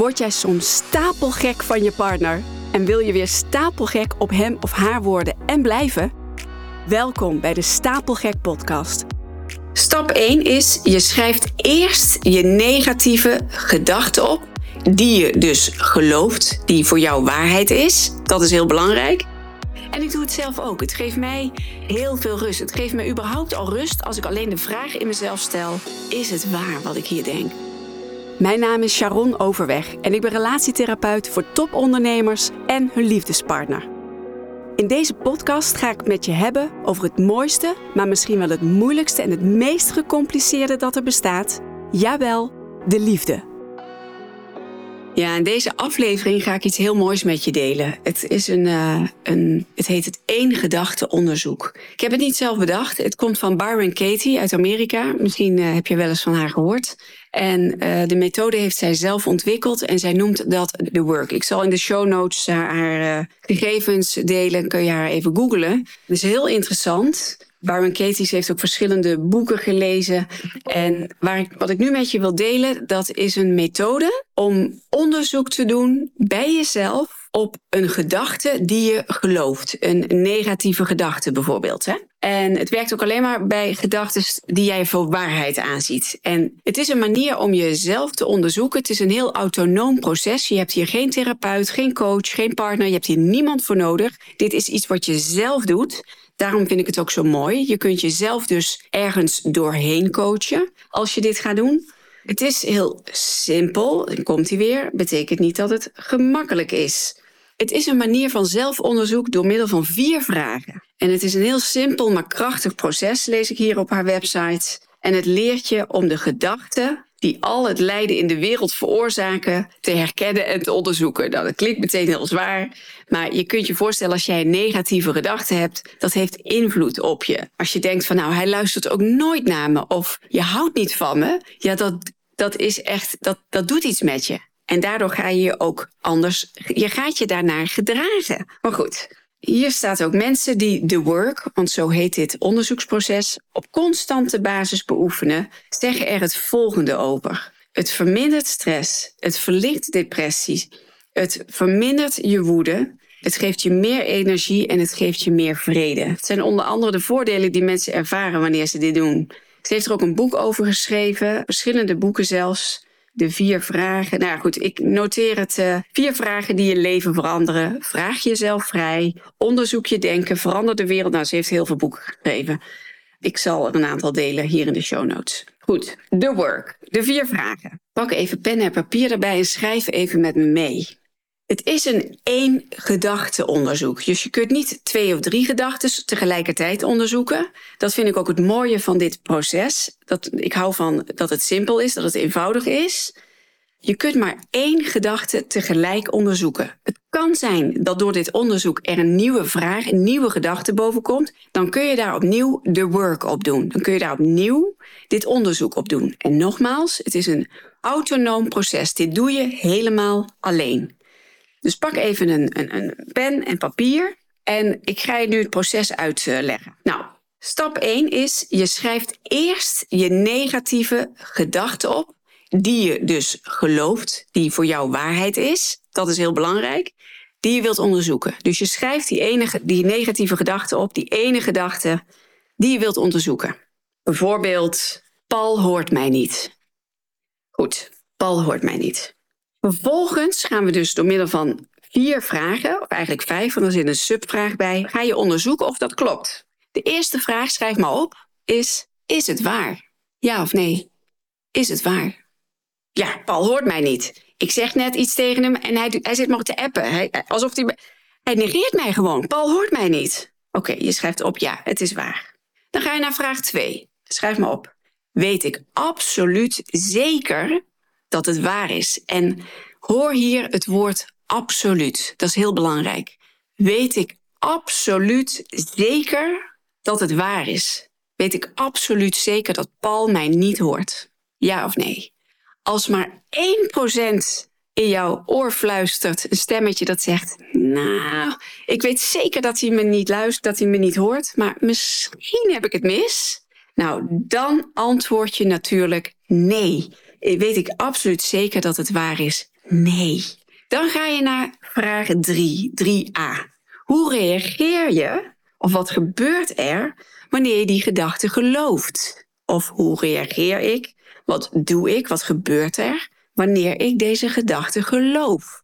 Word jij soms stapelgek van je partner en wil je weer stapelgek op hem of haar worden en blijven? Welkom bij de Stapelgek Podcast. Stap 1 is: je schrijft eerst je negatieve gedachten op, die je dus gelooft, die voor jou waarheid is. Dat is heel belangrijk. En ik doe het zelf ook. Het geeft mij heel veel rust. Het geeft me überhaupt al rust als ik alleen de vraag in mezelf stel: is het waar wat ik hier denk? Mijn naam is Sharon Overweg en ik ben relatietherapeut voor topondernemers en hun liefdespartner. In deze podcast ga ik het met je hebben over het mooiste, maar misschien wel het moeilijkste en het meest gecompliceerde dat er bestaat. Jawel, de liefde. Ja, in deze aflevering ga ik iets heel moois met je delen. Het, is een, uh, een, het heet het één gedachte onderzoek. Ik heb het niet zelf bedacht. Het komt van Byron Katie uit Amerika. Misschien uh, heb je wel eens van haar gehoord. En uh, de methode heeft zij zelf ontwikkeld en zij noemt dat The Work. Ik zal in de show notes haar, haar gegevens delen. Kun je haar even googlen. Het is heel interessant. Byron Katie heeft ook verschillende boeken gelezen. En waar ik, wat ik nu met je wil delen, dat is een methode om onderzoek te doen bij jezelf op een gedachte die je gelooft. Een negatieve gedachte bijvoorbeeld. Hè? En het werkt ook alleen maar bij gedachten die jij voor waarheid aanziet. En het is een manier om jezelf te onderzoeken. Het is een heel autonoom proces. Je hebt hier geen therapeut, geen coach, geen partner. Je hebt hier niemand voor nodig. Dit is iets wat je zelf doet. Daarom vind ik het ook zo mooi. Je kunt jezelf dus ergens doorheen coachen als je dit gaat doen. Het is heel simpel, dan komt hij weer, betekent niet dat het gemakkelijk is. Het is een manier van zelfonderzoek door middel van vier vragen. En het is een heel simpel maar krachtig proces, lees ik hier op haar website. En het leert je om de gedachten die al het lijden in de wereld veroorzaken, te herkennen en te onderzoeken. Nou, dat klinkt meteen heel zwaar, maar je kunt je voorstellen als jij negatieve gedachte hebt, dat heeft invloed op je. Als je denkt van nou, hij luistert ook nooit naar me of je houdt niet van me, ja, dat, dat is echt, dat, dat doet iets met je. En daardoor ga je je ook anders, je gaat je daarnaar gedragen. Maar goed, hier staat ook mensen die de work, want zo heet dit onderzoeksproces, op constante basis beoefenen, zeggen er het volgende over. Het vermindert stress, het verlicht depressie, het vermindert je woede, het geeft je meer energie en het geeft je meer vrede. Het zijn onder andere de voordelen die mensen ervaren wanneer ze dit doen. Ze heeft er ook een boek over geschreven, verschillende boeken zelfs de vier vragen. Nou goed, ik noteer het. Uh, vier vragen die je leven veranderen. Vraag jezelf vrij. Onderzoek je denken. Verander de wereld. Nou, ze heeft heel veel boeken geschreven. Ik zal er een aantal delen hier in de show notes. Goed, the work. De vier vragen. Pak even pen en papier erbij en schrijf even met me mee. Het is een één gedachteonderzoek. Dus je kunt niet twee of drie gedachten tegelijkertijd onderzoeken. Dat vind ik ook het mooie van dit proces. Dat, ik hou van dat het simpel is, dat het eenvoudig is. Je kunt maar één gedachte tegelijk onderzoeken. Het kan zijn dat door dit onderzoek er een nieuwe vraag, een nieuwe gedachte bovenkomt. Dan kun je daar opnieuw de work op doen. Dan kun je daar opnieuw dit onderzoek op doen. En nogmaals, het is een autonoom proces. Dit doe je helemaal alleen. Dus pak even een, een, een pen en papier en ik ga je nu het proces uitleggen. Nou, stap 1 is je schrijft eerst je negatieve gedachten op, die je dus gelooft, die voor jou waarheid is. Dat is heel belangrijk. Die je wilt onderzoeken. Dus je schrijft die, enige, die negatieve gedachten op, die ene gedachte die je wilt onderzoeken. Bijvoorbeeld, Paul hoort mij niet. Goed, Paul hoort mij niet. Vervolgens gaan we dus door middel van vier vragen, of eigenlijk vijf, want er zit een subvraag bij, ga je onderzoeken of dat klopt. De eerste vraag, schrijf maar op, is: Is het waar? Ja of nee? Is het waar? Ja, Paul hoort mij niet. Ik zeg net iets tegen hem en hij, hij zit maar te appen. Hij, alsof hij. Hij negeert mij gewoon. Paul hoort mij niet. Oké, je schrijft op ja, het is waar. Dan ga je naar vraag 2. Schrijf maar op. Weet ik absoluut zeker dat het waar is. En hoor hier het woord absoluut. Dat is heel belangrijk. Weet ik absoluut zeker dat het waar is? Weet ik absoluut zeker dat Paul mij niet hoort? Ja of nee? Als maar 1% in jouw oor fluistert, een stemmetje dat zegt: Nou, ik weet zeker dat hij me niet luistert, dat hij me niet hoort, maar misschien heb ik het mis. Nou, dan antwoord je natuurlijk nee weet ik absoluut zeker dat het waar is? Nee. Dan ga je naar vraag 3, 3a. Hoe reageer je of wat gebeurt er wanneer je die gedachte gelooft? Of hoe reageer ik? Wat doe ik? Wat gebeurt er wanneer ik deze gedachte geloof?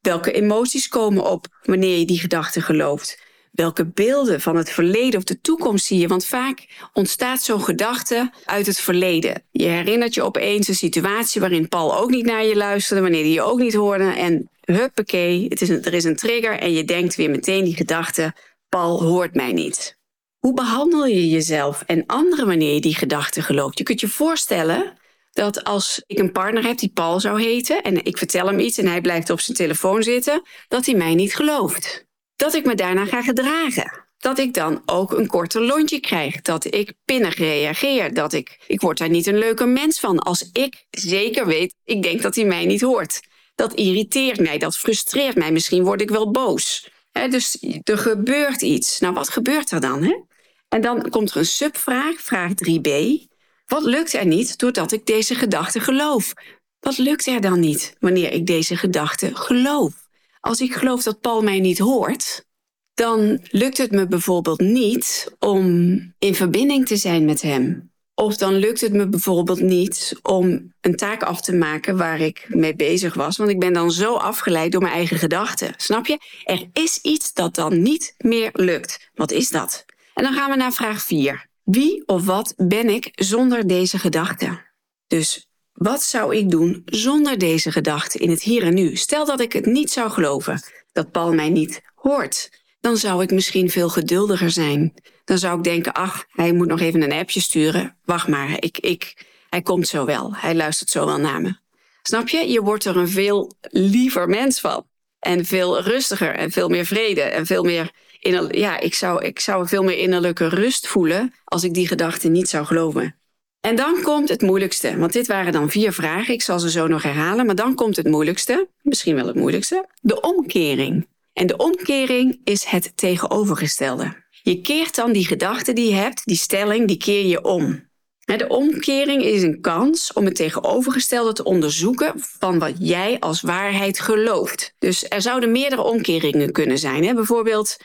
Welke emoties komen op wanneer je die gedachte gelooft? Welke beelden van het verleden of de toekomst zie je? Want vaak ontstaat zo'n gedachte uit het verleden. Je herinnert je opeens een situatie waarin Paul ook niet naar je luisterde, wanneer hij je ook niet hoorde. En huppakee, het is er is een trigger en je denkt weer meteen die gedachte: Paul hoort mij niet. Hoe behandel je jezelf en anderen wanneer je die gedachte gelooft? Je kunt je voorstellen dat als ik een partner heb die Paul zou heten en ik vertel hem iets en hij blijft op zijn telefoon zitten, dat hij mij niet gelooft. Dat ik me daarna ga gedragen. Dat ik dan ook een korter lontje krijg. Dat ik pinnig reageer. Dat ik, ik word daar niet een leuke mens van. Als ik zeker weet, ik denk dat hij mij niet hoort. Dat irriteert mij, dat frustreert mij. Misschien word ik wel boos. dus er gebeurt iets. Nou, wat gebeurt er dan? En dan komt er een subvraag, vraag 3b. Wat lukt er niet doordat ik deze gedachte geloof? Wat lukt er dan niet wanneer ik deze gedachte geloof? Als ik geloof dat Paul mij niet hoort, dan lukt het me bijvoorbeeld niet om in verbinding te zijn met hem. Of dan lukt het me bijvoorbeeld niet om een taak af te maken waar ik mee bezig was, want ik ben dan zo afgeleid door mijn eigen gedachten. Snap je? Er is iets dat dan niet meer lukt. Wat is dat? En dan gaan we naar vraag 4. Wie of wat ben ik zonder deze gedachte? Dus wat zou ik doen zonder deze gedachte in het hier en nu? Stel dat ik het niet zou geloven, dat Paul mij niet hoort. Dan zou ik misschien veel geduldiger zijn. Dan zou ik denken, ach, hij moet nog even een appje sturen. Wacht maar, ik, ik, hij komt zo wel. Hij luistert zo wel naar me. Snap je? Je wordt er een veel liever mens van. En veel rustiger en veel meer vrede en veel meer ja, ik zou, ik zou veel meer innerlijke rust voelen als ik die gedachte niet zou geloven. En dan komt het moeilijkste, want dit waren dan vier vragen. Ik zal ze zo nog herhalen, maar dan komt het moeilijkste, misschien wel het moeilijkste, de omkering. En de omkering is het tegenovergestelde. Je keert dan die gedachte die je hebt, die stelling, die keer je om. De omkering is een kans om het tegenovergestelde te onderzoeken van wat jij als waarheid gelooft. Dus er zouden meerdere omkeringen kunnen zijn. Bijvoorbeeld,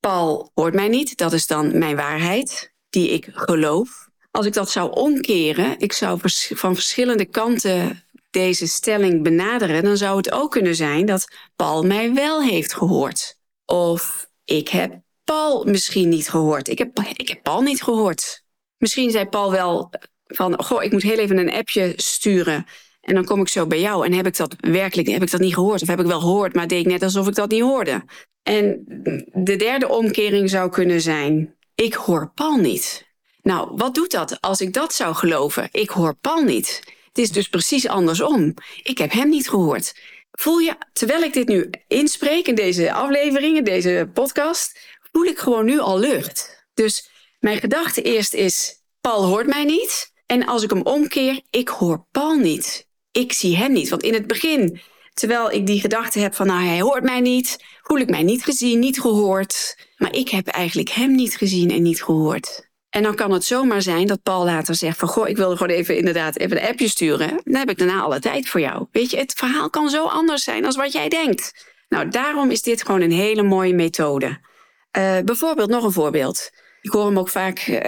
Paul hoort mij niet, dat is dan mijn waarheid, die ik geloof. Als ik dat zou omkeren, ik zou van verschillende kanten deze stelling benaderen, dan zou het ook kunnen zijn dat Paul mij wel heeft gehoord. Of ik heb Paul misschien niet gehoord. Ik heb, ik heb Paul niet gehoord. Misschien zei Paul wel van, goh, ik moet heel even een appje sturen. En dan kom ik zo bij jou. En heb ik dat werkelijk heb ik dat niet gehoord? Of heb ik wel gehoord, maar deed ik net alsof ik dat niet hoorde? En de derde omkering zou kunnen zijn: ik hoor Paul niet. Nou, wat doet dat als ik dat zou geloven? Ik hoor Paul niet. Het is dus precies andersom. Ik heb hem niet gehoord. Voel je, terwijl ik dit nu inspreek in deze aflevering, in deze podcast, voel ik gewoon nu al lucht. Dus mijn gedachte eerst is: Paul hoort mij niet. En als ik hem omkeer, ik hoor Paul niet. Ik zie hem niet. Want in het begin Terwijl ik die gedachte heb van, nou, hij hoort mij niet, voel ik mij niet gezien, niet gehoord. Maar ik heb eigenlijk hem niet gezien en niet gehoord. En dan kan het zomaar zijn dat Paul later zegt van... goh, ik wil gewoon even inderdaad even een appje sturen. Dan heb ik daarna alle tijd voor jou. Weet je, het verhaal kan zo anders zijn als wat jij denkt. Nou, daarom is dit gewoon een hele mooie methode. Uh, bijvoorbeeld, nog een voorbeeld. Ik hoor hem ook vaak uh,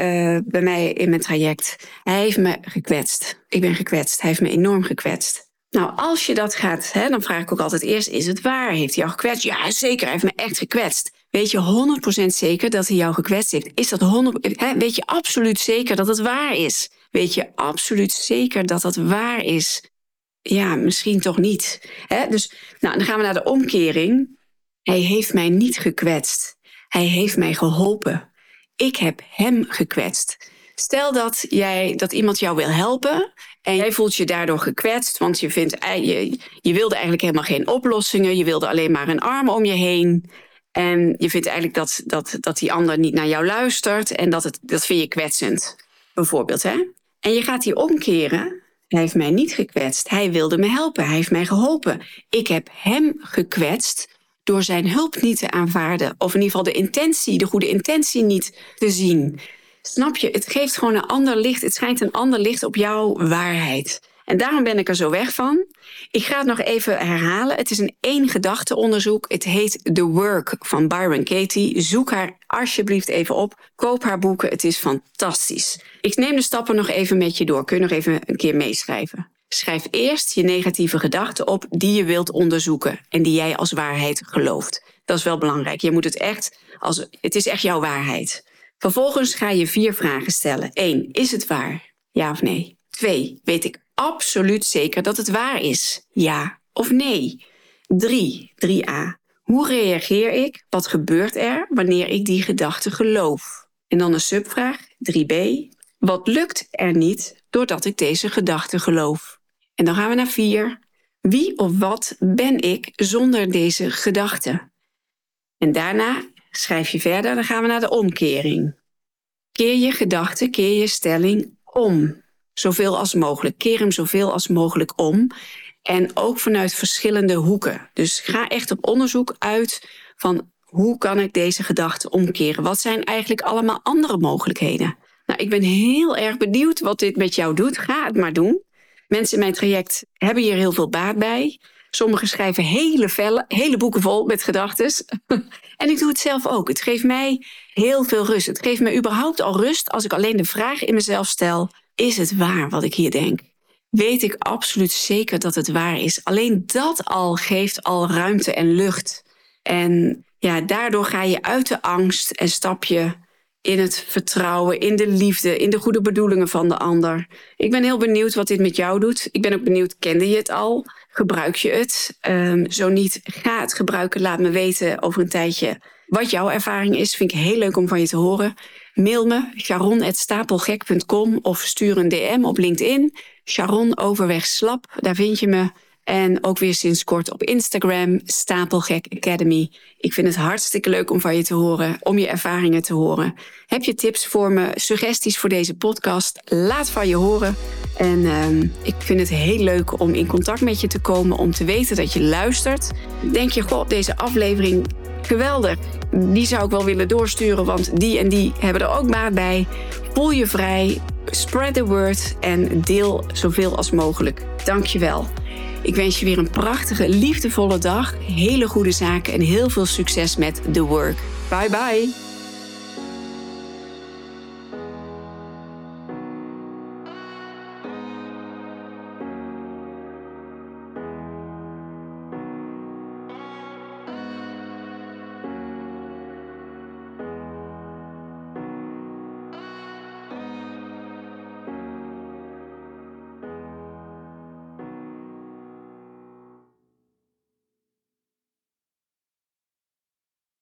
bij mij in mijn traject. Hij heeft me gekwetst. Ik ben gekwetst. Hij heeft me enorm gekwetst. Nou, als je dat gaat, hè, dan vraag ik ook altijd eerst: is het waar? Heeft hij jou gekwetst? Ja, zeker. Hij heeft me echt gekwetst. Weet je 100% zeker dat hij jou gekwetst heeft? Is dat 100%? Hè, weet je absoluut zeker dat het waar is? Weet je absoluut zeker dat dat waar is? Ja, misschien toch niet. Hè? Dus nou, dan gaan we naar de omkering. Hij heeft mij niet gekwetst. Hij heeft mij geholpen. Ik heb hem gekwetst. Stel dat, jij, dat iemand jou wil helpen en jij voelt je daardoor gekwetst, want je, vindt, je, je wilde eigenlijk helemaal geen oplossingen. Je wilde alleen maar een arm om je heen. En je vindt eigenlijk dat, dat, dat die ander niet naar jou luistert. En dat, het, dat vind je kwetsend, bijvoorbeeld. Hè? En je gaat die omkeren. Hij heeft mij niet gekwetst. Hij wilde me helpen. Hij heeft mij geholpen. Ik heb hem gekwetst door zijn hulp niet te aanvaarden. Of in ieder geval de intentie, de goede intentie niet te zien. Snap je? Het geeft gewoon een ander licht. Het schijnt een ander licht op jouw waarheid. En daarom ben ik er zo weg van. Ik ga het nog even herhalen. Het is een één gedachteonderzoek. Het heet The Work van Byron Katie. Zoek haar alsjeblieft even op. Koop haar boeken. Het is fantastisch. Ik neem de stappen nog even met je door. Kun je nog even een keer meeschrijven. Schrijf eerst je negatieve gedachten op die je wilt onderzoeken en die jij als waarheid gelooft. Dat is wel belangrijk. Je moet het echt als het is echt jouw waarheid. Vervolgens ga je vier vragen stellen. 1. Is het waar? Ja of nee? 2. Weet ik absoluut zeker dat het waar is? Ja of nee? 3. 3a. Hoe reageer ik? Wat gebeurt er wanneer ik die gedachte geloof? En dan een subvraag 3b. Wat lukt er niet doordat ik deze gedachte geloof? En dan gaan we naar 4. Wie of wat ben ik zonder deze gedachte? En daarna schrijf je verder, dan gaan we naar de omkering. Keer je gedachte, keer je stelling om. Zoveel als mogelijk. Keer hem zoveel als mogelijk om. En ook vanuit verschillende hoeken. Dus ga echt op onderzoek uit van hoe kan ik deze gedachte omkeren? Wat zijn eigenlijk allemaal andere mogelijkheden? Nou, ik ben heel erg benieuwd wat dit met jou doet. Ga het maar doen. Mensen in mijn traject hebben hier heel veel baat bij. Sommigen schrijven hele, vellen, hele boeken vol met gedachten. en ik doe het zelf ook. Het geeft mij heel veel rust. Het geeft mij überhaupt al rust als ik alleen de vraag in mezelf stel: is het waar wat ik hier denk? Weet ik absoluut zeker dat het waar is. Alleen dat al geeft al ruimte en lucht. En ja, daardoor ga je uit de angst en stap je in het vertrouwen, in de liefde, in de goede bedoelingen van de ander. Ik ben heel benieuwd wat dit met jou doet. Ik ben ook benieuwd, kende je het al? Gebruik je het? Um, zo niet, ga het gebruiken. Laat me weten over een tijdje wat jouw ervaring is. Vind ik heel leuk om van je te horen. Mail me sharon.stapelgek.com of stuur een DM op LinkedIn. Sharon Overweg Slap, daar vind je me. En ook weer sinds kort op Instagram, Stapelgek Academy. Ik vind het hartstikke leuk om van je te horen, om je ervaringen te horen. Heb je tips voor me, suggesties voor deze podcast? Laat van je horen. En uh, ik vind het heel leuk om in contact met je te komen, om te weten dat je luistert. Denk je, goh, deze aflevering geweldig. Die zou ik wel willen doorsturen, want die en die hebben er ook baat bij. Voel je vrij, spread the word en deel zoveel als mogelijk. Dank je wel. Ik wens je weer een prachtige, liefdevolle dag, hele goede zaken en heel veel succes met The Work. Bye bye.